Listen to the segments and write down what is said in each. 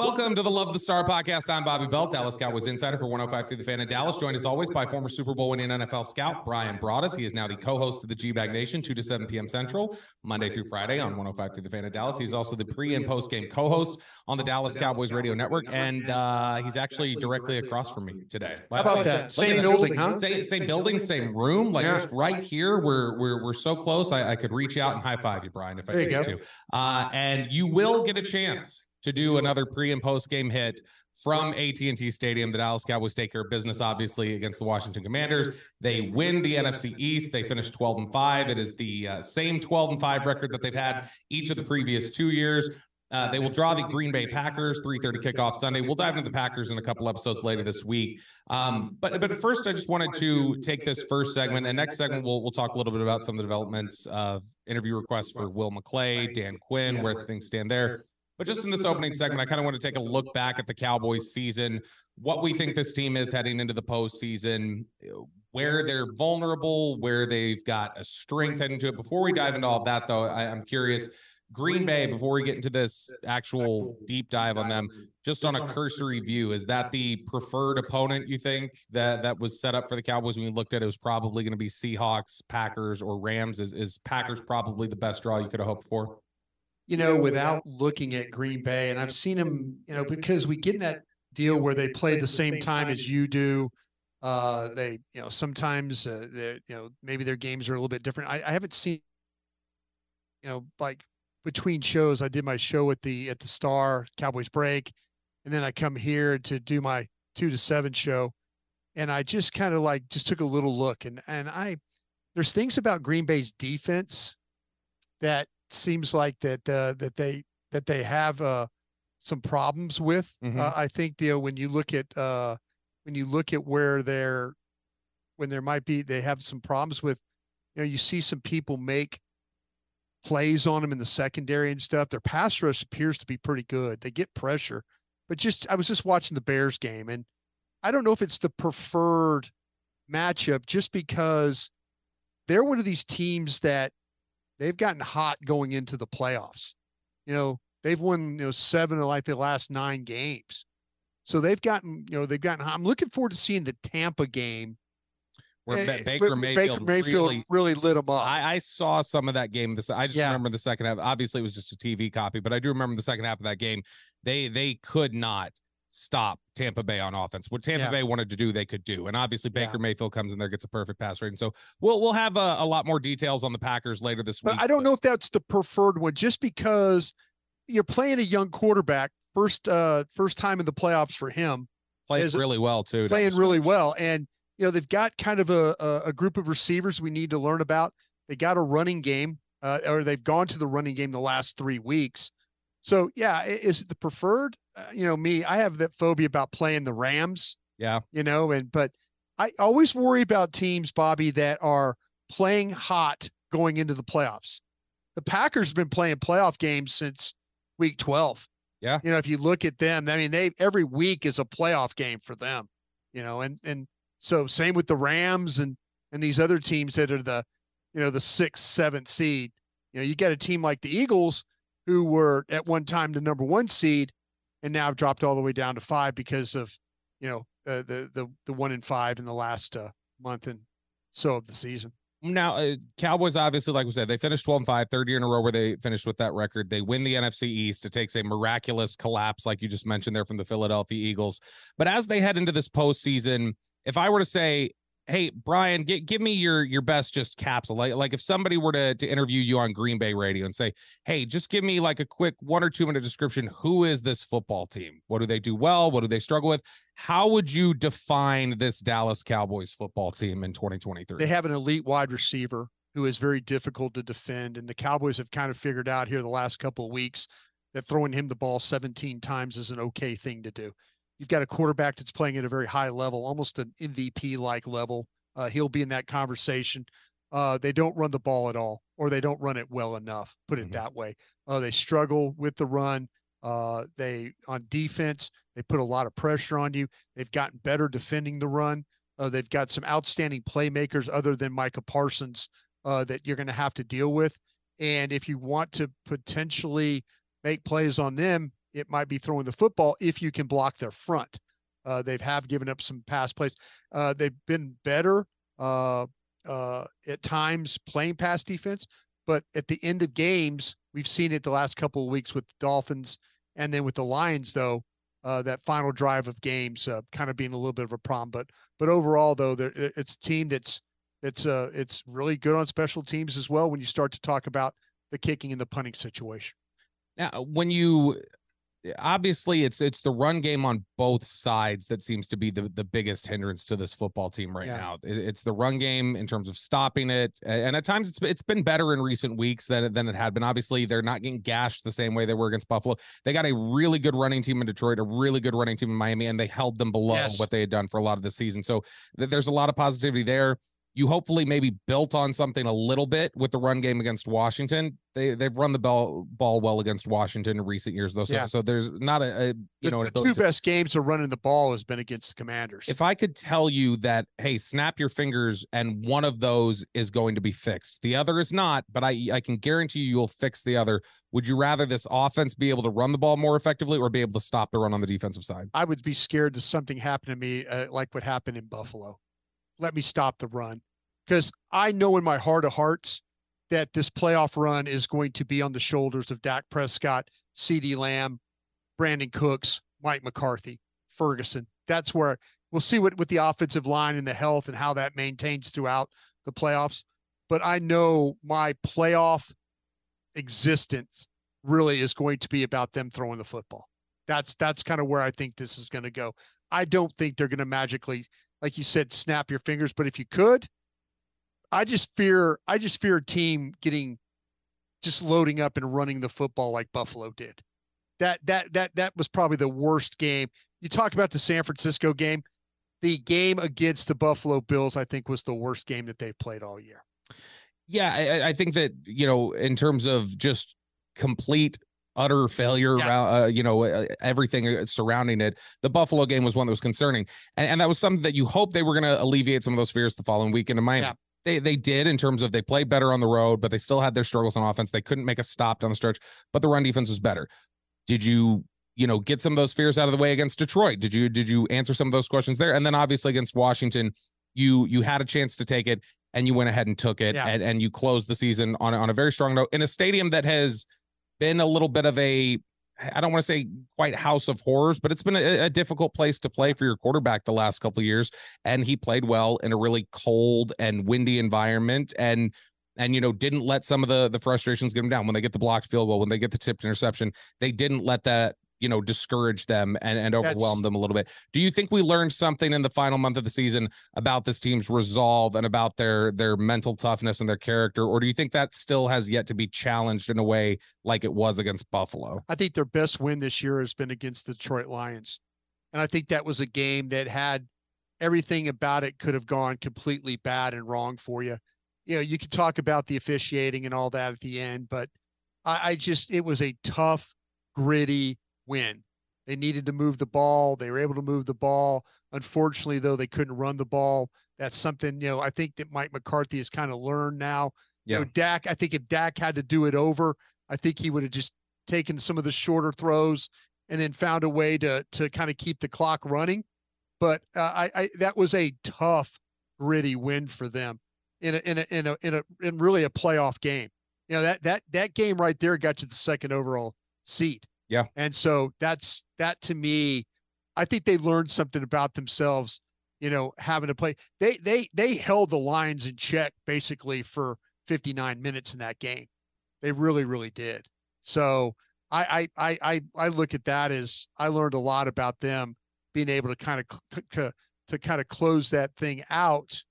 Welcome to the Love the Star podcast. I'm Bobby Belt, Dallas Scout was insider for 105 through the fan in Dallas. Joined as always by former Super Bowl winning NFL scout Bryan Broaddus. He is now the co-host of the G-Bag Nation, 2 to 7 p.m. Central, Monday through Friday on 105 through the fan in Dallas. He's also the pre and post game co-host on the Dallas Cowboys radio network, and uh, he's actually directly across from me today. How about that? Same building, huh? Same, same building, same room, like Yeah. just right here. We're we're we're so close. I, I could reach out and high five you, Bryan, if I There needed to. Uh, and you will get a chance to do another pre and post game hit from AT&T Stadium. The Dallas Cowboys take care of business, obviously, against the Washington Commanders. They win the NFC East. They finish 12 and five. It is the uh, same 12 and five record that they've had each of the previous two years. Uh, they will draw the Green Bay Packers 3:30 kickoff Sunday. We'll dive into the Packers in a couple episodes later this week. Um, but but first, I just wanted to take this first segment, and next segment we'll we'll talk a little bit about some of the developments of interview requests for Will McClay, Dan Quinn, where things stand there. But just in this opening segment, I kind of want to take a look back at the Cowboys season, what we think this team is heading into the postseason, where they're vulnerable, where they've got a strength heading to it. Before we dive into all of that, though, I, I'm curious. Green Bay, before we get into this actual deep dive on them, just on a cursory view, is that the preferred opponent you think that that was set up for the Cowboys when we looked at it? It was probably going to be Seahawks, Packers, or Rams. Is, is Packers probably the best draw you could have hoped for? You know, without looking at Green Bay, and I've seen them, you know, because we get in that deal where they play the same time as you do. Uh, they, you know, sometimes, uh, you know, maybe their games are a little bit different. I, I haven't seen, you know, like between shows. I did my show at the at the Star Cowboys break, and then I come here to do my two to seven show, and I just kind of like just took a little look, and and I, there's things about Green Bay's defense that seems like that uh, that they that they have uh, some problems with. Mhm. Uh, I think you know when you look at uh, when you look at where they're when there might be they have some problems with you know you see some people make plays on them in the secondary and stuff. Their pass rush appears to be pretty good. They get pressure, but just I was just watching the Bears game and I don't know if it's the preferred matchup just because they're one of these teams that they've gotten hot going into the playoffs. You know, they've won, you know, seven of like the last nine games. So they've gotten, you know, they've gotten I'm looking forward to seeing the Tampa game. Where Eh, Ba- but Baker Mayfield, really really lit them up. I, I saw some of that game. This I just Yeah. remember the second half. Obviously, it was just a TV copy, but I do remember the second half of that game. They they could not stop Tampa Bay on offense. What Tampa Yeah. Bay wanted to do, they could do. And obviously, Yeah. Baker Mayfield comes in there, gets a perfect pass rating. So we'll we'll have a, a lot more details on the Packers later this but week. I don't know if that's the preferred one just because you're playing a young quarterback, first uh first time in the playoffs for him, Played Is- really well too. playing really well. And you know, they've got kind of a, a a group of receivers we need to learn about. They got a running game, uh, or they've gone to the running game the last three weeks. So yeah, is it the preferred? Uh, you know, me, I have that phobia about playing the Rams. Yeah. You know, and but I always worry about teams, Bobby, that are playing hot going into the playoffs. The Packers have been playing playoff games since week 12. Yeah. You know, if you look at them, I mean, they every week is a playoff game for them, you know, and and so same with the Rams and and these other teams that are the, you know, the sixth, seventh seed. You know, you get a team like the Eagles who were at one time the number one seed and now I've dropped all the way down to five because of, you know, uh, the the the one in five in the last uh, month and so of the season. Now, uh, Cowboys obviously, like we said, they finished 12 and 5, third year in a row where they finished with that record. They win the NFC East. It takes a miraculous collapse, like you just mentioned there from the Philadelphia Eagles. But as they head into this postseason, if I were to say, hey, Bryan, gi- give me your your best just capsule. Like, like if somebody were to, to interview you on Green Bay radio and say, hey, just give me like a quick one or two minute description. Who is this football team? What do they do well? What do they struggle with? How would you define this Dallas Cowboys football team in 2023? They have an elite wide receiver who is very difficult to defend, and the Cowboys have kind of figured out here the last couple of weeks that throwing him the ball 17 times is an okay thing to do. You've got a quarterback that's playing at a very high level, almost an MVP like level. Uh, he'll be in that conversation. Uh, they don't run the ball at all, or they don't run it well enough. Put it Mhm. that way. Uh, they struggle with the run. Uh, they on defense, they put a lot of pressure on you. They've gotten better defending the run. Uh, they've got some outstanding playmakers other than Micah Parsons uh, that you're going to have to deal with. And if you want to potentially make plays on them, it might be throwing the football if you can block their front. Uh, they've have given up some pass plays. Uh, they've been better uh, uh, at times playing pass defense, but at the end of games, we've seen it the last couple of weeks with the Dolphins and then with the Lions, though. Uh, that final drive of games uh, kind of being a little bit of a problem, but but overall though, it's a team that's uh it's really good on special teams as well. When you start to talk about the kicking and the punting situation, Now, when you obviously it's it's the run game on both sides that seems to be the the biggest hindrance to this football team right Yeah. now. It- it's the run game in terms of stopping it, and at times it's it's been better in recent weeks than than it had been. Obviously, they're not getting gashed the same way they were against Buffalo. They got a really good running team in Detroit, a really good running team in Miami, and they held them below Yes. what they had done for a lot of the season. So th- there's a lot of positivity there you hopefully maybe built on something a little bit with the run game against Washington. They they've run the ball ball well against Washington in recent years though. So, Yeah. so there's not a, a you the, know the two to- best games of running the ball has been against the Commanders. if I could tell you that, hey, snap your fingers and one of those is going to be fixed, the other is not, but I I can guarantee you you'll fix the other. Would you rather this offense be able to run the ball more effectively or be able to stop the run on the defensive side? I would be scared that something happened to me uh, like what happened in Buffalo. Let me stop the run because I know in my heart of hearts that this playoff run is going to be on the shoulders of Dak Prescott, CeeDee Lamb, Brandin Cooks, Mike McCarthy, Ferguson. That's where we'll see what with the offensive line and the health and how that maintains throughout the playoffs. But I know my playoff existence really is going to be about them throwing the football. That's that's kind of where I think this is going to go. I don't think they're going to magically, like you said, snap your fingers. But if you could, I just fear I just fear a team getting just loading up and running the football like Buffalo did. That that that that was probably the worst game. You talk about the San Francisco game. The game against the Buffalo Bills, I think, was the worst game that they've played all year. Yeah, I, I think that you know, in terms of just complete utter failure Yeah. around, uh, you know, uh, everything uh, surrounding it. The Buffalo game was one that was concerning, and, and that was something that you hope they were going to alleviate some of those fears the following weekend in Miami. Yeah. They they did in terms of they played better on the road, but they still had their struggles on offense. They couldn't make a stop down the stretch, but the run defense was better. Did you you know get some of those fears out of the way against Detroit? Did you did you answer some of those questions there? And then obviously against Washington, you you had a chance to take it and you went ahead and took it Yeah. and, and you closed the season on, on a very strong note in a stadium that has been a little bit of a I don't want to say quite house of horrors, but it's been a, a difficult place to play for your quarterback the last couple years. And he played well in a really cold and windy environment. And and you know didn't let some of the the frustrations get him down when they get the blocked field goal when they get the tipped interception they didn't let that you know discourage them and, and overwhelm That's... them a little bit. Do you think we learned something in the final month of the season about this team's resolve and about their their mental toughness and their character or do you think that still has yet to be challenged in a way like it was against buffalo? I think their best win this year has been against the detroit lions and i think that was a game that had everything about it could have gone completely bad and wrong for you. You know you could talk about the officiating and all that at the end but I, I just it was a tough gritty win. They needed to move the ball. They were able to move the ball. Unfortunately, though, they couldn't run the ball. That's something, you know, I think that Mike McCarthy has kind of learned now. Yeah. You know, Dak, I think if Dak had to do it over, I think he would have just taken some of the shorter throws and then found a way to to kind of keep the clock running. But uh, I, I that was a tough, gritty win for them in a in a in a in a in really a playoff game. You know that that that game right there got you the second overall seat. Yeah. And so that's that to me, I think they learned something about themselves, you know, having to play. They they they held the lines in check basically for 59 minutes in that game. They really, really did. So I I I I look at that as I learned a lot about them being able to kind of to, to kind of close that thing out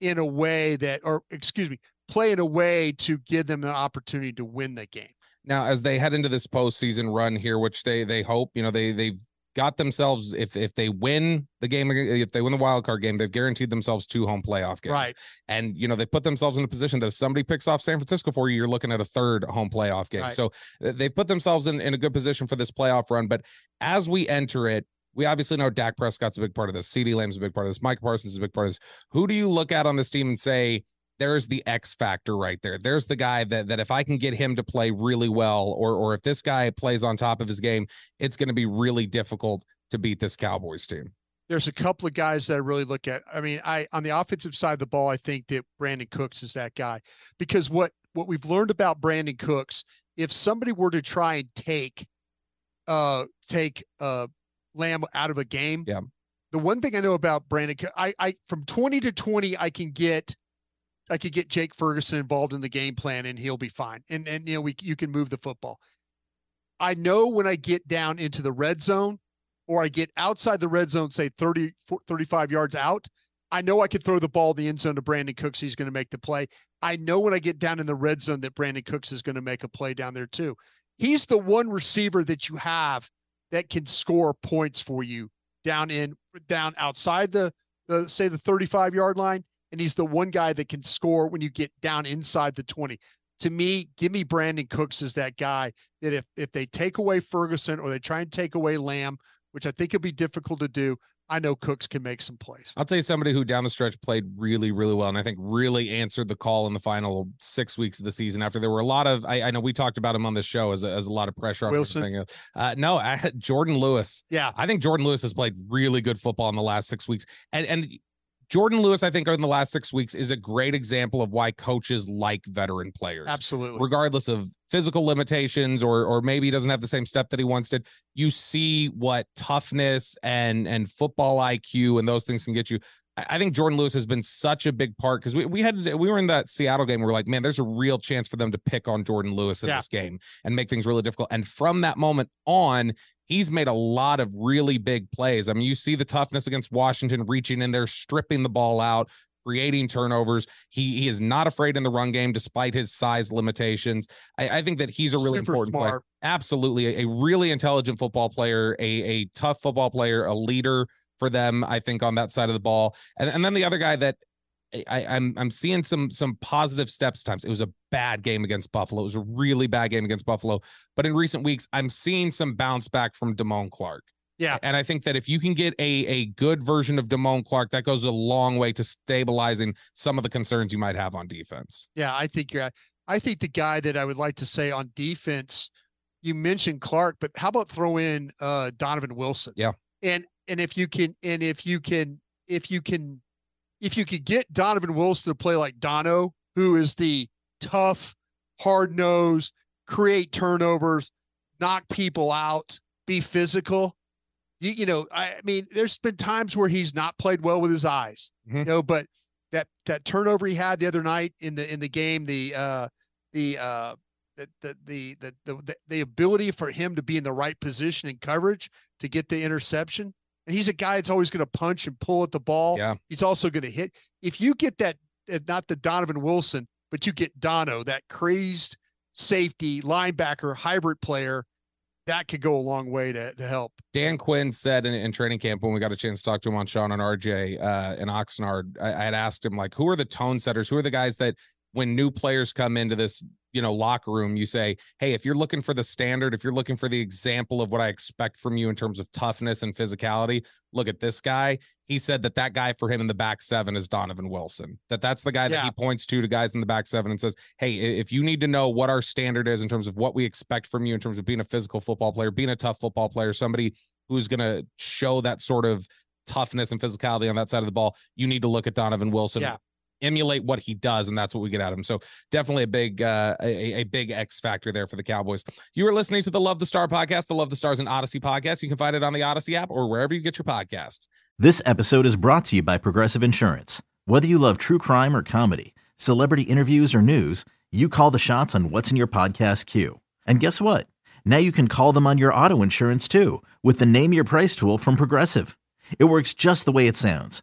in a way that or excuse me, play in a way to give them an opportunity to win the game. Now, as they head into this postseason run here, which they they hope, you know, they they've got themselves if if they win the game if they win the wild card game they've guaranteed themselves two home playoff games right and you know they put themselves in a position that if somebody picks off san francisco for you you're looking at a third home playoff game right. so uh, they put themselves in, in a good position for this playoff run but as we enter it we obviously know Dak Prescott's a big part of this. CeeDee Lamb's a big part of this. Micah Parsons is a big part of this. Who do you look at on this team and say, there's the X factor right there. There's the guy that that if I can get him to play really well, or or if this guy plays on top of his game, it's going to be really difficult to beat this Cowboys team. There's a couple of guys that I really look at. I mean, I on the offensive side of the ball, I think that Brandin Cooks is that guy because what what we've learned about Brandin Cooks, if somebody were to try and take uh take uh Lamb out of a game, yeah. The one thing I know about Brandin, I I from 20 to 20, I can get I could get Jake Ferguson involved in the game plan and he'll be fine. And and you know we you can move the football. I know when I get down into the red zone or I get outside the red zone say 30 35 yards out, I know I could throw the ball the end zone to Brandin Cooks he's going to make the play. I know when I get down in the red zone that Brandin Cooks is going to make a play down there too. He's the one receiver that you have that can score points for you down in down outside the the say the 35 yard line and he's the one guy that can score when you get down inside the 20. To me, give me Brandin Cooks as that guy that if if they take away Ferguson or they try and take away Lamb, which I think would be difficult to do, I know Cooks can make some plays. I'll tell you somebody who down the stretch played really, really well, and I think really answered the call in the final six weeks of the season. After there were a lot of, I, I know we talked about him on the show as a, as a lot of pressure on Wilson. Uh, no, I, Jourdan Lewis. Yeah, I think Jourdan Lewis has played really good football in the last six weeks, and and Jourdan Lewis, I think, in the last six weeks is a great example of why coaches like veteran players. Absolutely. Regardless of physical limitations or or maybe he doesn't have the same step that he once did. You see what toughness and and football IQ and those things can get you. I think Jourdan Lewis has been such a big part because we, we had we were in that Seattle game. We are like, man, there's a real chance for them to pick on Jourdan Lewis in yeah. this game and make things really difficult. And from that moment on, he's made a lot of really big plays. I mean, you see the toughness against Washington, reaching in there, stripping the ball out, creating turnovers. He he is not afraid in the run game despite his size limitations. I, I think that he's a really Super important smart. player. Absolutely, a, a, really intelligent football player, a a tough football player, a leader for them. I think on that side of the ball, and and then the other guy that I, I'm I'm seeing some some positive steps. Times it was a bad game against Buffalo. It was a really bad game against Buffalo. But in recent weeks, I'm seeing some bounce back from Damone Clark. Yeah, and I think that if you can get a a good version of Damone Clark, that goes a long way to stabilizing some of the concerns you might have on defense. Yeah, I think you're. I think the guy that I would like to say on defense, you mentioned Clark, but how about throw in uh Donovan Wilson? Yeah, and and if you can, and if you can, if you can if you could get Donovan Wilson to play like Dono, who is the tough, hard nosed, create turnovers, knock people out, be physical. You, you know, I mean, there's been times where he's not played well with his eyes, mm-hmm. you know, but that that turnover he had the other night in the in the game, the uh the uh the the the the the, the ability for him to be in the right position and coverage to get the interception. And he's a guy that's always going to punch and pull at the ball. Yeah. He's also going to hit. If you get that, not the Donovan Wilson, but you get Dono, that crazed safety linebacker hybrid player that could go a long way to, to help. Dan Quinn said in, in, training camp when we got a chance to talk to him on Shan and RJ uh, in Oxnard, I, I, had asked him like, who are the tone setters? Who are the guys that when new players come into this you know locker room you say hey if you're looking for the standard if you're looking for the example of what i expect from you in terms of toughness and physicality look at this guy he said that that guy for him in the back seven is donovan wilson that that's the guy that he points to to guys in the back seven and says hey if you need to know what our standard is in terms of what we expect from you in terms of being a physical football player being a tough football player somebody who's going to show that sort of toughness and physicality on that side of the ball, you need to look at Donovan Wilson. Yeah emulate what he does, and that's what we get out of him. So definitely a big uh, a, a big X factor there for the Cowboys. You are listening to the Love the Star podcast, the Love the Stars and Audacy podcast. You can find it on the Audacy app or wherever you get your podcasts. This episode is brought to you by Progressive Insurance. Whether you love true crime or comedy, celebrity interviews or news, you call the shots on what's in your podcast queue. And guess what? Now you can call them on your auto insurance too with the Name Your Price tool from Progressive. It works just the way it sounds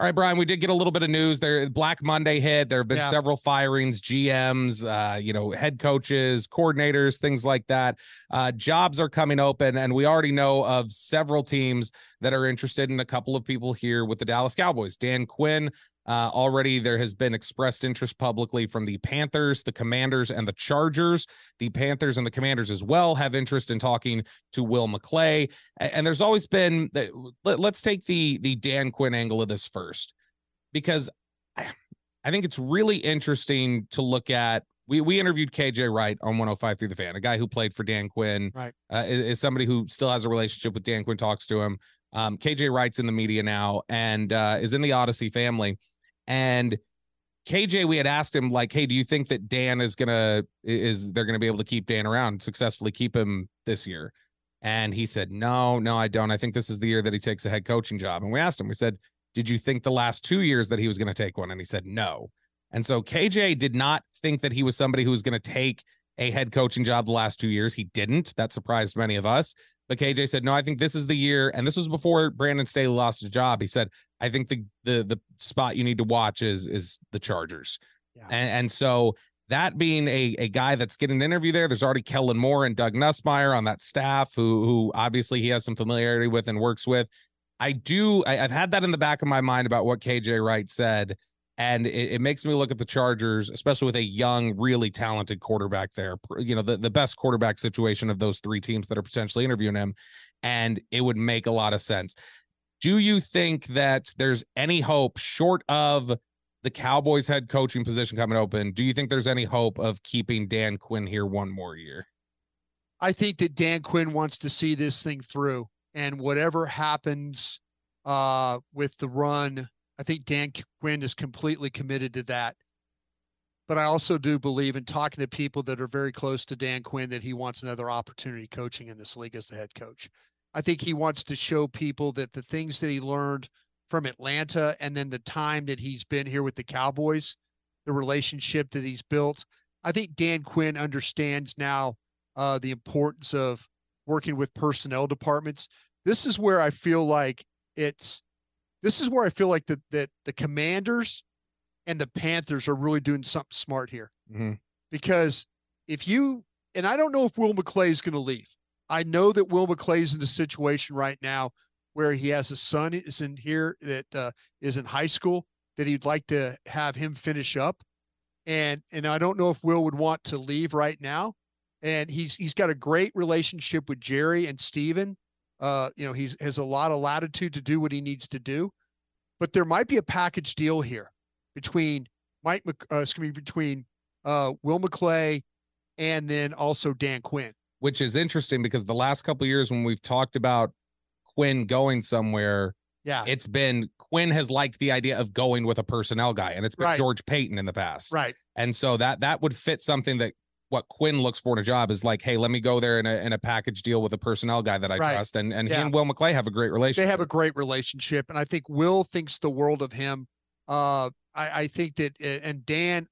All right, Bryan, we did get a little bit of news there. Black Monday hit. There have been yeah. several firings, GMs, uh, you know, head coaches, coordinators, things like that. Uh, jobs are coming open, and we already know of several teams that are interested in a couple of people here with the Dallas Cowboys. Dan Quinn, uh, already, there has been expressed interest publicly from the Panthers, the Commanders, and the Chargers. The Panthers and the Commanders as well have interest in talking to Will McClay. And there's always been. Let's take the the Dan Quinn angle of this first, because I think it's really interesting to look at. We, we interviewed KJ Wright on 105 through the fan, a guy who played for Dan Quinn, right? Uh, is, is somebody who still has a relationship with Dan Quinn, talks to him. Um, KJ writes in the media now and uh, is in the Audacy family. And KJ, we had asked him like, "Hey, do you think that Dan is gonna is they're gonna be able to keep Dan around successfully keep him this year?" And he said, "No, no, I don't. I think this is the year that he takes a head coaching job." And we asked him, we said, "Did you think the last two years that he was going to take one?" And he said, "No." And so KJ did not think that he was somebody who was going to take a head coaching job the last two years. He didn't. That surprised many of us. But KJ said, no, I think this is the year. And this was before Brandon Staley lost his job. He said, I think the the the spot you need to watch is is the Chargers. Yeah. And, and so that being a, a guy that's getting an interview there, there's already Kellen Moore and Doug Nussmeier on that staff who who obviously he has some familiarity with and works with. I do I, I've had that in the back of my mind about what KJ Wright said and it, it, makes me look at the Chargers, especially with a young, really talented quarterback there. You know, the, the best quarterback situation of those three teams that are potentially interviewing him, and it would make a lot of sense. Do you think that there's any hope short of the Cowboys head coaching position coming open? Do you think there's any hope of keeping Dan Quinn here one more year? I think that Dan Quinn wants to see this thing through, and whatever happens uh, with the run I think Dan Quinn is completely committed to that. But I also do believe in talking to people that are very close to Dan Quinn that he wants another opportunity coaching in this league as the head coach. I think he wants to show people that the things that he learned from Atlanta and then the time that he's been here with the Cowboys, the relationship that he's built. I think Dan Quinn understands now uh, the importance of working with personnel departments. This is where I feel like it's this is where I feel like that that the Commanders and the Panthers are really doing something smart here. Mm-hmm. Because if you and I don't know if Will McClay is going to leave. I know that Will McClay is in a situation right now where he has a son is in here that uh, is in high school that he'd like to have him finish up. And and I don't know if Will would want to leave right now. And he's he's got a great relationship with Jerry and Stephen. Uh, you know, he's has a lot of latitude to do what he needs to do. But there might be a package deal here between Mike, uh, excuse me, between uh, Will McClay and then also Dan Quinn. Which is interesting because the last couple years when we've talked about Quinn going somewhere, yeah, it's been Quinn has liked the idea of going with a personnel guy, and it's been right. George Paton in the past, right? And so that that would fit something that what Quinn looks for in a job is like, hey, let me go there in a in a package deal with a personnel guy that I right. trust, and and yeah. he and Will McClay have a great relationship. They have a great relationship, and I think Will thinks the world of him. Uh, I, I think that, and Dan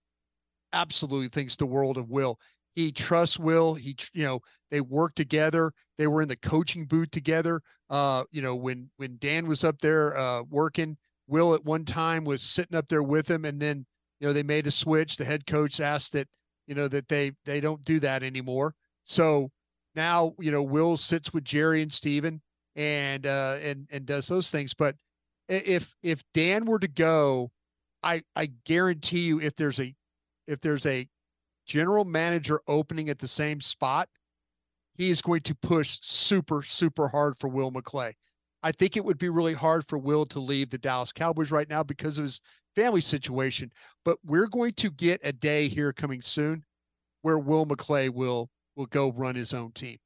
absolutely thinks the world of Will. He trusts Will. He, you know, they work together. They were in the coaching booth together. Uh, you know, when when Dan was up there uh, working, Will at one time was sitting up there with him, and then you know they made a switch. The head coach asked that you know that they they don't do that anymore. So now you know Will sits with Jerry and Stephen and uh, and and does those things. But if if Dan were to go, I I guarantee you, if there's a if there's a general manager opening at the same spot, he is going to push super, super hard for Will McClay. I think it would be really hard for Will to leave the Dallas Cowboys right now because of his family situation. But we're going to get a day here coming soon where Will McClay will will go run his own team.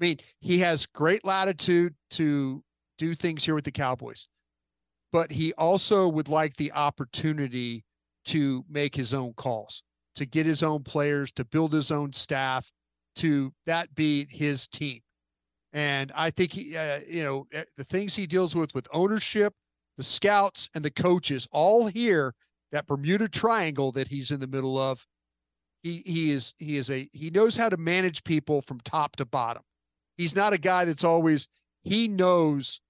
I mean, he has great latitude to do things here with the Cowboys, but he also would like the opportunity to make his own calls, to get his own players, to build his own staff, to that be his team. And I think he, uh, you know, the things he deals with with ownership, the scouts, and the coaches, all here that Bermuda Triangle that he's in the middle of. He he is he is a he knows how to manage people from top to bottom. He's not a guy that's always he knows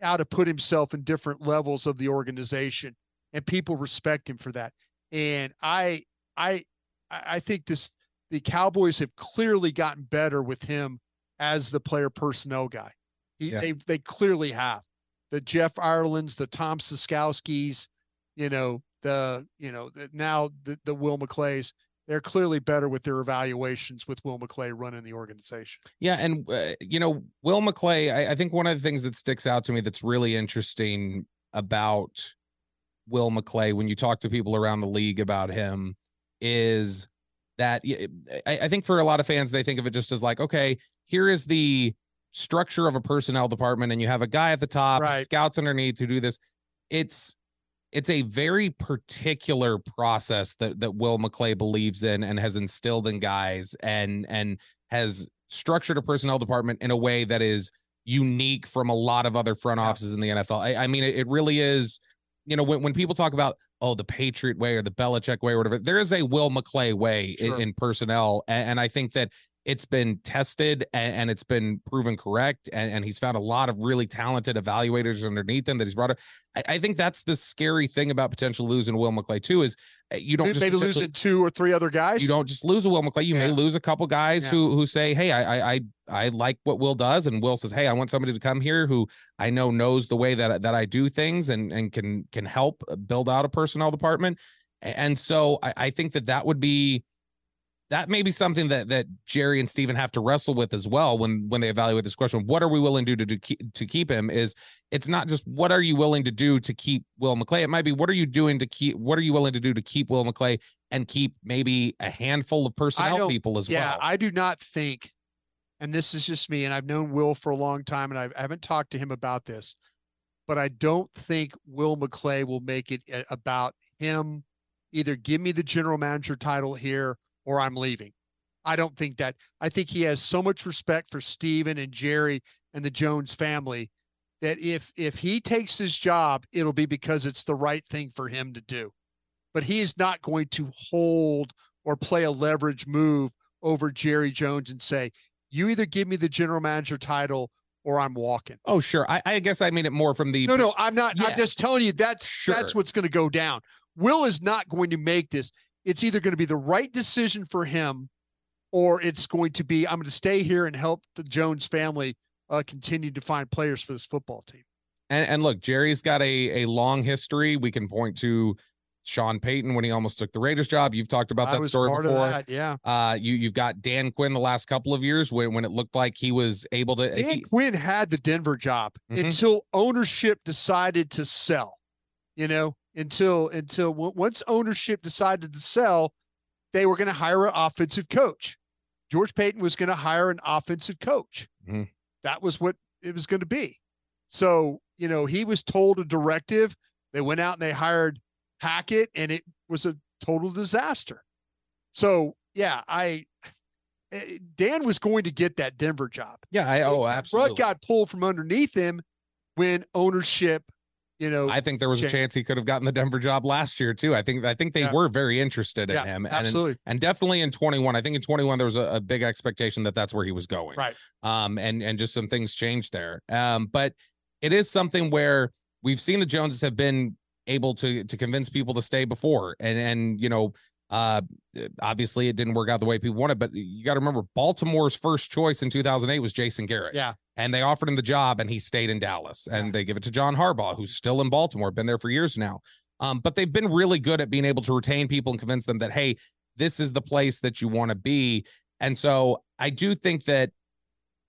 how to put himself in different levels of the organization and people respect him for that. And I I I think this the Cowboys have clearly gotten better with him as the player personnel guy. He, Yeah. They they clearly have the Jeff Irelands, the Tom Ciskowskis, you know the you know the, now the the Will McClays. They're clearly better with their evaluations with Will McClay running the organization. Yeah, and uh, you know, Will McClay, I, I think one of the things that sticks out to me that's really interesting about Will McClay when you talk to people around the league about him is that I, think for a lot of fans, they think of it just as like, okay, here is the structure of a personnel department, and you have a guy at the top, Right. scouts underneath who do this. It's it's a very particular process that that Will McClay believes in and has instilled in guys and and has structured a personnel department in a way that is unique from a lot of other front offices in the NFL. I, I mean, it, it really is. You know, when when people talk about oh the Patriot way or the Belichick way or whatever, there is a Will McClay way in, in personnel, and, and I think that it's been tested and, and it's been proven correct, and, and he's found a lot of really talented evaluators underneath him that he's brought up. I, I think that's the scary thing about potential losing Will McClay too is uh, you don't Maybe just maybe potentially- losing two or three other guys. you don't just lose a Will McClay. You may lose a couple guys Yeah. who who say, "Hey, I, I I I like what Will does," and Will says, "Hey, I want somebody to come here who I know knows the way that that I do things and and can can help build out a personnel department." And so I, I think that that would be that may be something that that Jerry and Stephen have to wrestle with as well when when they evaluate this question. What are we willing to do to keep to keep him? Is it's not just what are you willing to do to keep Will McClay. It might be what are you doing to keep what are you willing to do to keep Will McClay and keep maybe a handful of personnel people as yeah, well. Yeah, I do not think, and this is just me, and I've known Will for a long time, and I've, I haven't talked to him about this, but I don't think Will McClay will make it eh, about him. Either give me the general manager title here, or I'm leaving. I don't think that. I think he has so much respect for Stephen and Jerry and the Jones family that if if he takes this job, it'll be because it's the right thing for him to do. But he is not going to hold or play a leverage move over Jerry Jones and say, "You either give me the general manager title or I'm walking." oh, sure. I, I guess I mean it more from the No, no, I'm not. Yeah. I'm just telling you that's that's what's going to go down. Will is not going to make this. It's either going to be the right decision for him, or it's going to be I'm going to stay here and help the Jones family uh, continue to find players for this football team. And, and look, Jerry's got a a long history. We can point to Sean Payton when he almost took the Raiders job. You've talked about that story before. That, yeah. Uh, you you've got Dan Quinn the last couple of years when when it looked like he was able to. Dan he- Quinn had the Denver job Mhm. until ownership decided to sell. You know, until until once ownership decided to sell, they were going to hire an offensive coach. George Paton was going to hire an offensive coach. Mhm. That was what it was going to be. So you know, he was told a directive. They went out and they hired Hackett, and it was a total disaster. So yeah, I eh, Dan was going to get that Denver job yeah, I, oh, absolutely. Rug got pulled from underneath him when ownership, you know, I think there was a chance he could have gotten the Denver job last year too. I think I think they Yeah. were very interested in yeah, him, and absolutely. and definitely in 21. I think in 21 there was a, a big expectation that that's where he was going. Right. Um, and and just some things changed there. Um, but it is something where we've seen the Joneses have been able to to convince people to stay before, and and you know. Uh, obviously it didn't work out the way people wanted, but you got to remember Baltimore's first choice in 2008 was Jason Garrett Yeah. And they offered him the job and he stayed in Dallas and they give it to John Harbaugh who's still in Baltimore been there for years now. Um, but they've been really good at being able to retain people and convince them that hey this is the place that you want to be. And so I do think that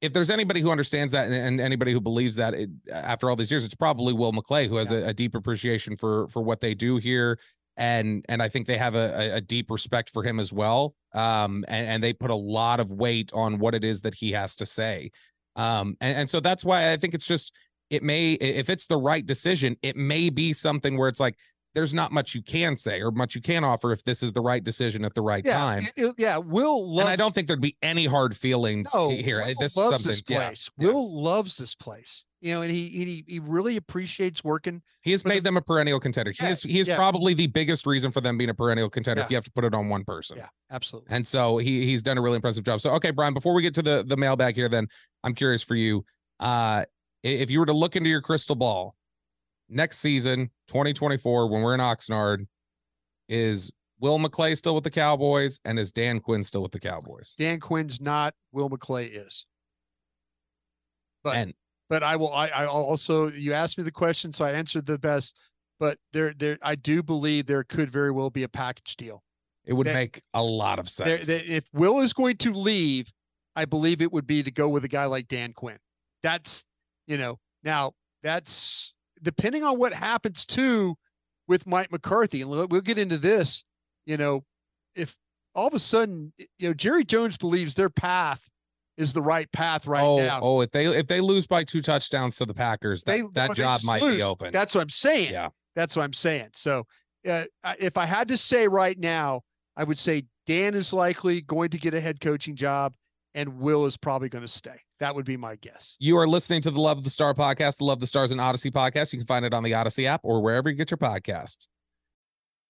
if there's anybody who understands that and, and anybody who believes that it, after all these years it's probably Will McClay who has a, a deep appreciation for for what they do here. And and I think they have a, a, a deep respect for him as well. Um and, and they put a lot of weight on what it is that he has to say um and, and so that's why i think it's just it may if it's the right decision it may be something where it's like there's not much you can say or much you can offer if this is the right decision at the right Yeah. time it- it- yeah. Will love, and i don't think there'd be any hard feelings no, here Will this is loves something this place. yeah. Will loves this place. You know, and he he he really appreciates working. he has but the- made them a perennial contender he is he is yeah. probably the biggest reason for them being a perennial contender if you have to put it on one person Yeah, absolutely. And so he he's done a really impressive job. So okay, Bryan, before we get to the the mailbag here, then I'm curious for you. Uh if you were to look into your crystal ball, next season, 2024, when we're in Oxnard, is Will McClay still with the Cowboys and is Dan Quinn still with the Cowboys? Dan Quinn's not. Will McClay is. But and but I will. I, I also you asked me the question, so I answered the best. But there, there, I do believe there could very well be a package deal. it would that- make a lot of sense. there- if Will is going to leave, I believe it would be to go with a guy like Dan Quinn. That's you know now that's depending on what happens too with Mike McCarthy, and we'll get into this. You know, if all of a sudden you know Jerry Jones believes their path is the right path right oh, now. oh, if they if they lose by two touchdowns to the Packers, that, They- that job might lose. be open. That's what I'm saying. yeah. That's what I'm saying. So, uh, if I had to say right now, I would say Dan is likely going to get a head coaching job, and Will is probably going to stay. That would be my guess. You are listening to the Love of the Star podcast, the Love the Stars and Audacy podcast. You can find it on the Audacy app or wherever you get your podcasts.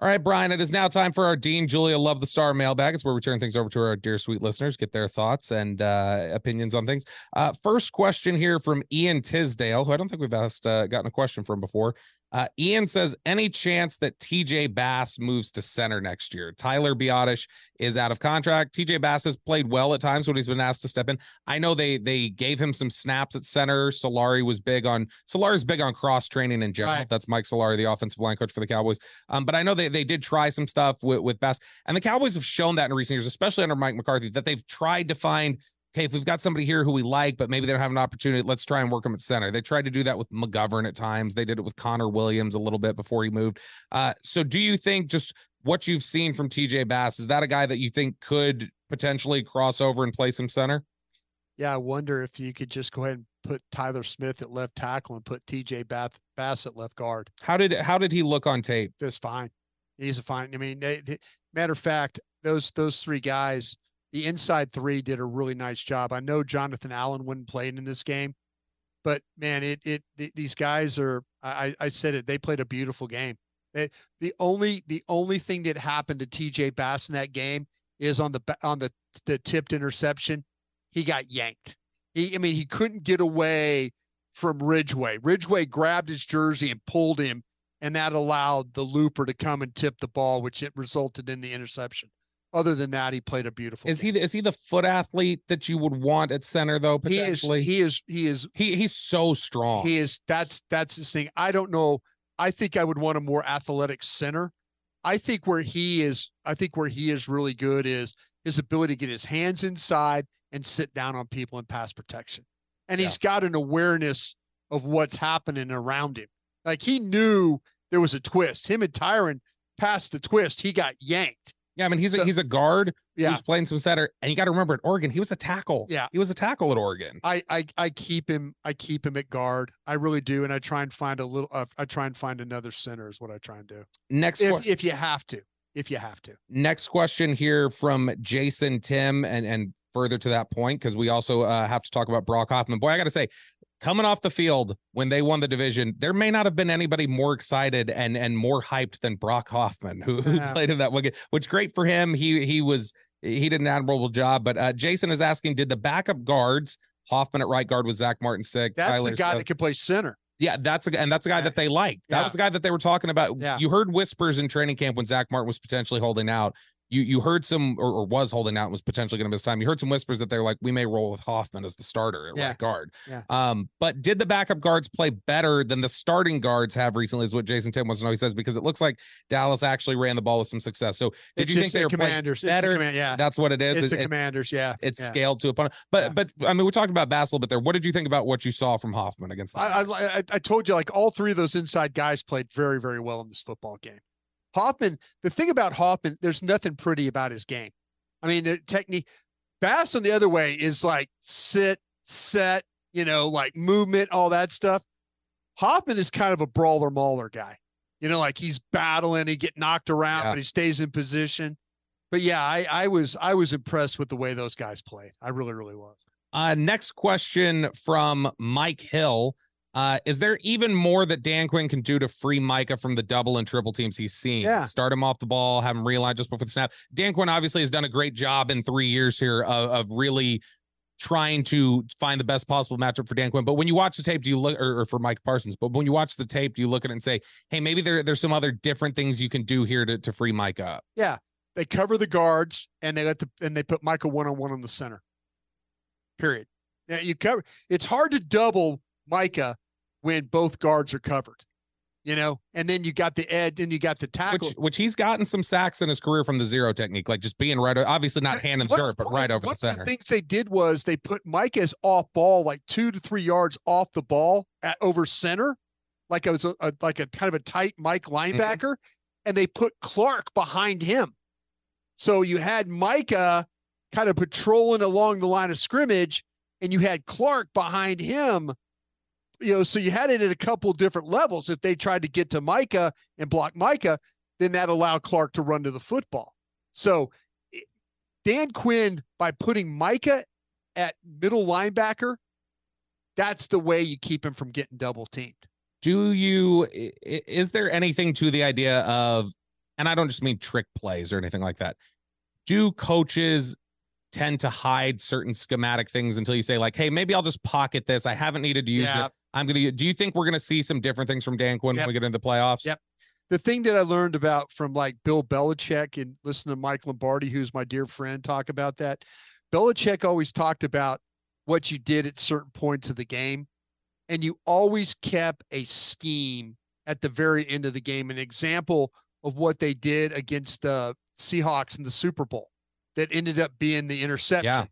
All right, Bryan, it is now time for our Dean Julia Love the Star mailbag. It's where we turn things over to our dear sweet listeners, get their thoughts and uh, opinions on things. Uh, first question here from Ian Tisdale, who I don't think we've asked uh, gotten a question from before. Uh, Ian says, any chance that TJ Bass moves to center next year? Tyler Biadasz is out of contract. TJ Bass has played well at times when he's been asked to step in. I know they they gave him some snaps at center. Solari was big on Solari's big on cross training in general. Right. That's Mike Solari, the offensive line coach for the Cowboys. Um, but I know they they did try some stuff with, with Bass, and the Cowboys have shown that in recent years, especially under Mike McCarthy, that they've tried to find okay, if we've got somebody here who we like, but maybe they don't have an opportunity, let's try and work them at center. They tried to do that with McGovern at times. They did it with Connor Williams a little bit before he moved. Uh, so do you think just what you've seen from TJ Bass, is that a guy that you think could potentially cross over and play some center? Yeah, I wonder if you could just go ahead and put Tyler Smith at left tackle and put TJ Bath, Bass at left guard. How did how did he look on tape? Just fine. He's a fine. I mean, they, they- matter of fact, those those three guys, the inside three did a really nice job. I know Jonathan Allen wouldn't play in this game, but man, it it th- these guys are. I I said it. They played a beautiful game. The only the only thing that happened to TJ Bass in that game is on the on the the tipped interception, he got yanked. He I mean he couldn't get away from Ridgeway. Ridgeway grabbed his jersey and pulled him, and that allowed the looper to come and tip the ball, which it resulted in the interception. Other than that, he played a beautiful. Is he game. the- is he the foot athlete that you would want at center though? Potentially, He is. He is. He is. he he's so strong. He is. That's that's his thing. I don't know. I think I would want a more athletic center. I think where he is. I think where he is really good is his ability to get his hands inside and sit down on people in pass protection. And Yeah. he's got an awareness of what's happening around him. Like he knew there was a twist. Him and Tyron passed the twist. He got yanked. Yeah, I mean he's a, he's a guard Yeah. who's playing some center, and you got to remember at Oregon he was a tackle. Yeah. he was a tackle at Oregon. I, I I keep him I keep him at guard. I really do, and I try and find a little. Uh, I try and find another center is what I try and do. Next If if you have to, if you have to. next question here from Jason Tim, and and further to that point because we also uh, have to talk about Brock Hoffman. Boy, I got to say. Coming off the field when they won the division, there may not have been anybody more excited and and more hyped than Brock Hoffman, who, who Yeah. played in that one game. Which great for him. He he was he did an admirable job. But uh, Jason is asking, did the backup guards Hoffman at right guard with Zack Martin sick? That's Tyler the guy Smith- that can play center. Yeah, that's a and that's a guy that they liked. That Yeah. was the guy that they were talking about. Yeah. You heard whispers in training camp when Zack Martin was potentially holding out. You you heard some or, or was holding out and was potentially going to miss time. You heard some whispers that they're like, we may roll with Hoffman as the starter at Yeah. right guard. Yeah. Um, but did the backup guards play better than the starting guards have recently? Is what Jason Tim wants to know. He says because it looks like Dallas actually ran the ball with some success. So did It's you think they the were commanders? It's better? command- yeah, That's what it is. it's It- commanders. Yeah, it's yeah. scaled to opponent. But but I mean, we're talking about Bass a little bit there. What did you think about what you saw from Hoffman against the I I I told you like all three of those inside guys played very very well in this football game. Hoffman, the thing about Hoffman, there's nothing pretty about his game. I mean, the technique. Bass on the other way is like sit, set, you know, like movement, all that stuff. Hoffman is kind of a brawler mauler guy. You know, like he's battling, he get knocked around, Yeah. but he stays in position. But yeah, I, I was I was impressed with the way those guys played. I really, really was. Uh, next question from Mike Hill. Uh, is there even more that Dan Quinn can do to free Micah from the double and triple teams he's seen? Yeah. Start him off the ball, have him realign just before the snap. Dan Quinn obviously has done a great job in three years here of, of really trying to find the best possible matchup for Dan Quinn. But when you watch the tape, do you look or, or for Micah Parsons? But when you watch the tape, do you look at it and say, "Hey, maybe there, there's some other different things you can do here to, to free Micah up"? Yeah, they cover the guards and they let the and they put Michael one on one on the center. Period. Now you cover. It's hard to double Micah when both guards are covered, you know. And then you got the edge, and you got the tackle. Which, which he's gotten some sacks in his career from the zero technique, like just being right, obviously not hand in the dirt, but right over the center. Of the things they did was they put Micah's off ball, like two to three yards off the ball at over center, like it was a, a like a kind of a tight Mike Mm-hmm. linebacker, and they put Clark behind him. So you had Micah kind of patrolling along the line of scrimmage, and you had Clark behind him. You know, so you had it at a couple different levels. If they tried to get to Micah and block Micah, then that allowed Clark to run to the football. So Dan Quinn, by putting Micah at middle linebacker, that's the way you keep him from getting double teamed. do you i- i- is there anything to the idea of and I don't just mean trick plays or anything like that. Do coaches tend to hide certain schematic things until you say like, "Hey, maybe I'll just pocket this. I haven't needed to use Yeah. it. I'm gonna." Do you think we're gonna see some different things from Dan Quinn Yep. when we get into the playoffs? Yep. the thing that I learned about from like Bill Belichick and listen to Mike Lombardi, who's my dear friend, talk about that. Belichick always talked about what you did at certain points of the game, and you always kept a scheme at the very end of the game. An example of what they did against the Seahawks in the Super Bowl that ended up being the interception. Yeah.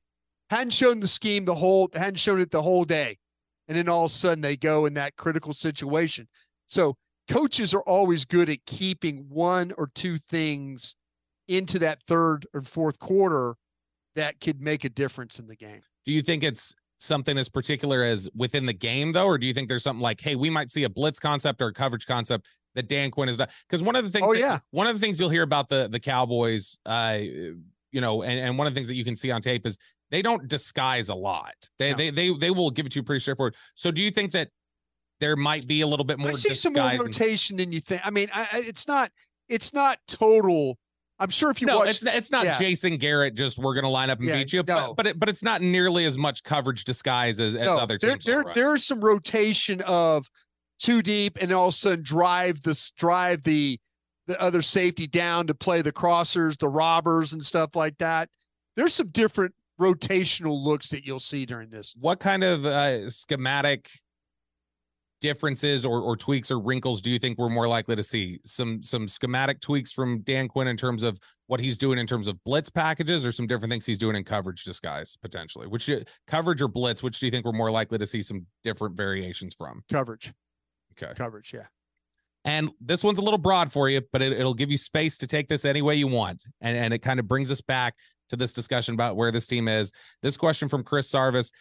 Hadn't shown the scheme the whole hadn't shown it the whole day. And then all of a sudden they go in that critical situation. So coaches are always good at keeping one or two things into that third or fourth quarter that could make a difference in the game. Do you think it's something as particular as within the game though, or do you think there's something like, hey, we might see a blitz concept or a coverage concept that Dan Quinn has done? Because one of the things, Oh, that- yeah. one of the things you'll hear about the the Cowboys, uh, you know, and, and one of the things that you can see on tape is they don't disguise a lot. They No. they they they will give it to you pretty straightforward. So do you think that there might be a little bit more I see some more rotation than you think. I mean, I, it's not it's not total. I'm sure if you no, watch it's not, it's not yeah. Jason Garrett. Just we're gonna line up and Yeah, beat you, no. but but, it, but it's not nearly as much coverage disguise as, as No, other teams. will there, there is some rotation of too deep and all of a sudden drive this drive the the other safety down to play the crossers, the robbers and stuff like that. There's some different rotational looks that you'll see during this. what kind of uh, schematic differences or, or tweaks or wrinkles do you think we're more likely to see some some schematic tweaks from dan quinn in terms of what he's doing in terms of blitz packages or some different things he's doing in coverage disguise potentially which uh, coverage or blitz which do you think we're more likely to see some different variations from Coverage. okay Coverage, yeah. and this one's a little broad for you, but it, it'll give you space to take this any way you want. And, and it kind of brings us back to this discussion about where this team is. This question from Chris Sarvis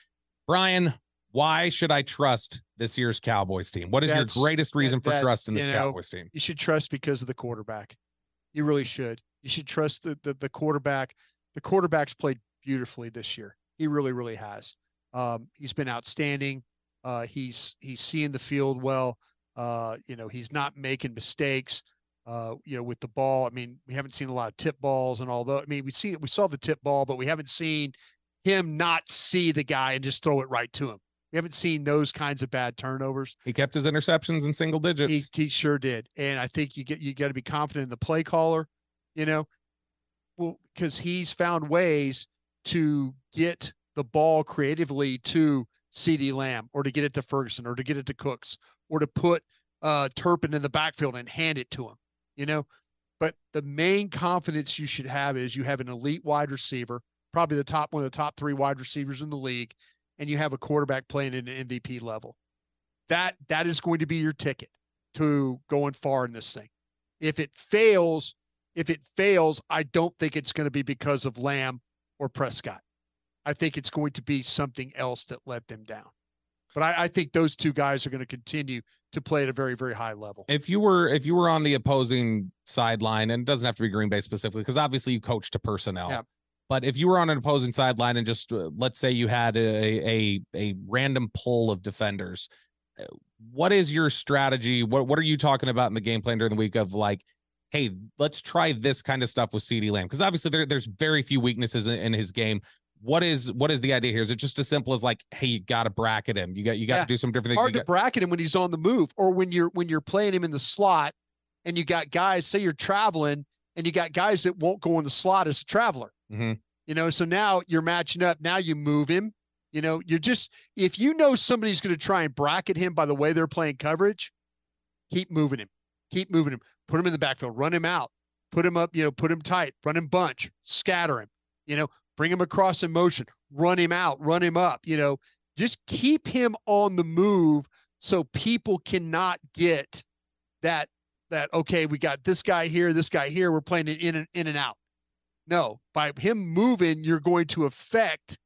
Bryan, why should I trust this year's Cowboys team? What is That's- your greatest reason that- for that, trust in this you know, Cowboys team? You should trust because of the quarterback. You really should. You should trust the the, the quarterback. The quarterback's played beautifully this year. He really, really has. Um, he's been outstanding. Uh, he's he's seeing the field well. Uh, you know, he's not making mistakes. Uh, you know, with the ball. I mean, we haven't seen a lot of tip balls and all that. I mean, we see we saw the tip ball, but we haven't seen him not see the guy and just throw it right to him. We haven't seen those kinds of bad turnovers. He kept his interceptions in single digits. He, he sure did. And I think you get you got to be confident in the play caller, you know, well, because he's found ways to get the ball creatively to CeeDee Lamb or to get it to Ferguson or to get it to Cooks or to put uh Turpin in the backfield and hand it to him, you know. But the main confidence you should have is you have an elite wide receiver, probably the top one of the top three wide receivers in the league, and you have a quarterback playing at an MVP level that that is going to be your ticket to going far in this thing. If it fails, if it fails, I don't think it's going to be because of Lamb or Prescott. I think it's going to be something else that let them down. But I, I think those two guys are going to continue to play at a very, very high level. if you were if you were on the opposing sideline, and it doesn't have to be Green Bay specifically, because obviously you coach to personnel. Yeah. But if you were on an opposing sideline and just uh, let's say you had a a a random pull of defenders, uh, what is your strategy? What what are you talking about in the game plan during the week of like, hey, let's try this kind of stuff with CeeDee Lamb because obviously there, there's very few weaknesses in, in his game. What is what is the idea here? Is it just as simple as like, hey, you got to bracket him? You got you got Yeah. to do some different things. Hard You to bracket him when he's on the move, or when you're when you're playing him in the slot, and you got guys. Say you're traveling, and you got guys that won't go in the slot as a traveler. Mhm. You know, so now you're matching up. Now you move him. You know, you're just if you know somebody's going to try and bracket him by the way they're playing coverage, keep moving him. Keep moving him. Put him in the backfield. Run him out. Put him up. You know, put him tight. Run him bunch. Scatter him. You know, bring him across in motion. Run him out. Run him up. You know, just keep him on the move so people cannot get that that okay we got this guy here this guy here we're playing it in and in and out no by him moving you're going to affect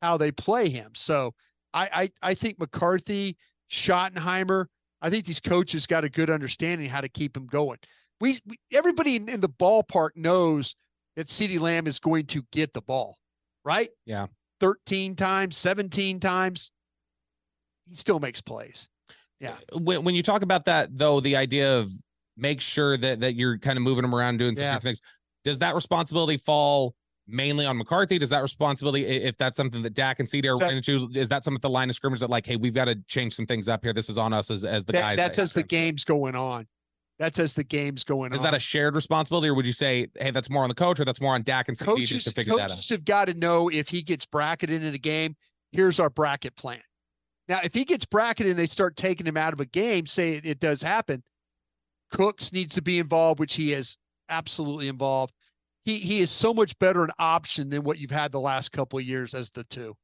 how they play him so i i, I think mccarthy schottenheimer i think these coaches got a good understanding how to keep him going we, we everybody in, in the ballpark knows that CeeDee Lamb is going to get the ball right Yeah. 13 times 17 times he still makes plays yeah uh, when, when you talk about that though the idea of make sure that that you're kind of moving them around, doing some Yeah. different things. Does that responsibility fall mainly on McCarthy? Does that responsibility, if that's something that Dak and CeeDee are running into, is that something at the line of scrimmage that like, hey, we've got to change some things up here. This is on us as as the That- guys. that's that- as the game's going on. That's as the game's going Is on. that a shared responsibility, or would you say, hey, that's more on the coach, or that's more on Dak and coaches, to figure that out? coaches have got to know if he gets bracketed in a game, here's our bracket plan. Now, if he gets bracketed and they start taking him out of a game, say it, it does happen, Cooks needs to be involved, which he is absolutely involved. He he is so much better an option than what you've had the last couple of years as the two.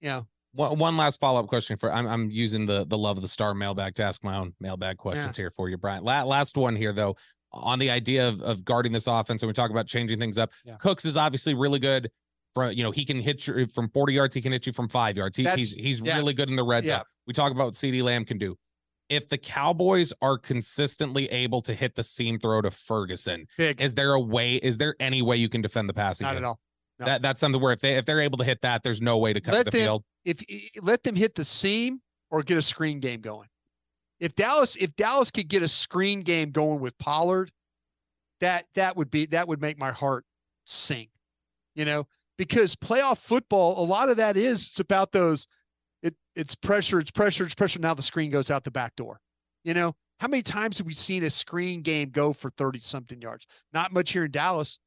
Yeah. One, one last follow up question for I'm I'm using the the love of the star mailbag to ask my own mailbag questions here for you, Bryan. La- last one here though on the idea of of guarding this offense, and we talk about changing things up. Yeah. Cooks is obviously really good. From you know he can hit you from 40 yards, he can hit you from five yards. He, he's he's yeah. really good in the red Yeah. zone. We talk about what CeeDee Lamb can do. If the Cowboys are consistently able to hit the seam throw to Ferguson, Big. is there a way? Is there any way you can defend the passing? Not game? at all. No. That that's something where if they if they're able to hit that, there's no way to cut Let the them- field. If let them hit the seam or get a screen game going. If Dallas if Dallas could get a screen game going with Pollard, that that would be that would make my heart sink. You know, because playoff football, a lot of that is it's about those it it's pressure, it's pressure, it's pressure. Now the screen goes out the back door. You know, how many times have we seen a screen game go for 30 something yards? Not much here in Dallas.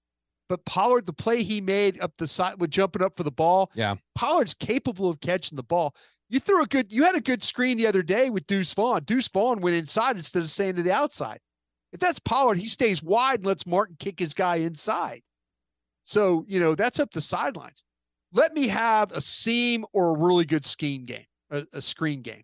But Pollard, the play he made up the side with jumping up for the ball, Yeah. Pollard's capable of catching the ball. You threw a good, you had a good screen the other day with Deuce Vaughn. Deuce Vaughn went inside instead of staying to the outside. If that's Pollard, he stays wide and lets Martin kick his guy inside. So, you know, that's up the sidelines. Let me have a seam or a really good scheme game, a, a screen game.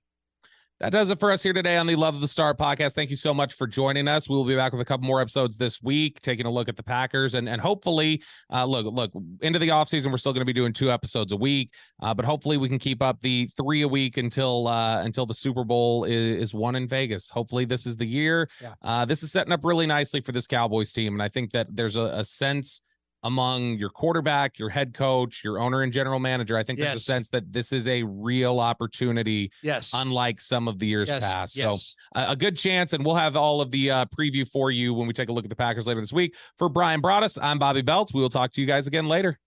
That does it for us here today on the Love of the Star podcast. Thank you so much for joining us. We will be back with a couple more episodes this week, taking a look at the Packers and and hopefully, uh, look look into the offseason, we're still going to be doing two episodes a week, uh, but hopefully we can keep up the three a week until uh, until the Super Bowl is, is won in Vegas. Hopefully this is the year. Yeah. Uh, this is setting up really nicely for this Cowboys team, and I think that there's a, a sense among your quarterback, your head coach, your owner and general manager. I think there's a sense that this is a real opportunity Yes. unlike some of the years yes. past. Yes. So a, a good chance, and we'll have all of the uh, preview for you when we take a look at the Packers later this week. For Bryan Broaddus, I'm Bobby Belt. We will talk to you guys again later.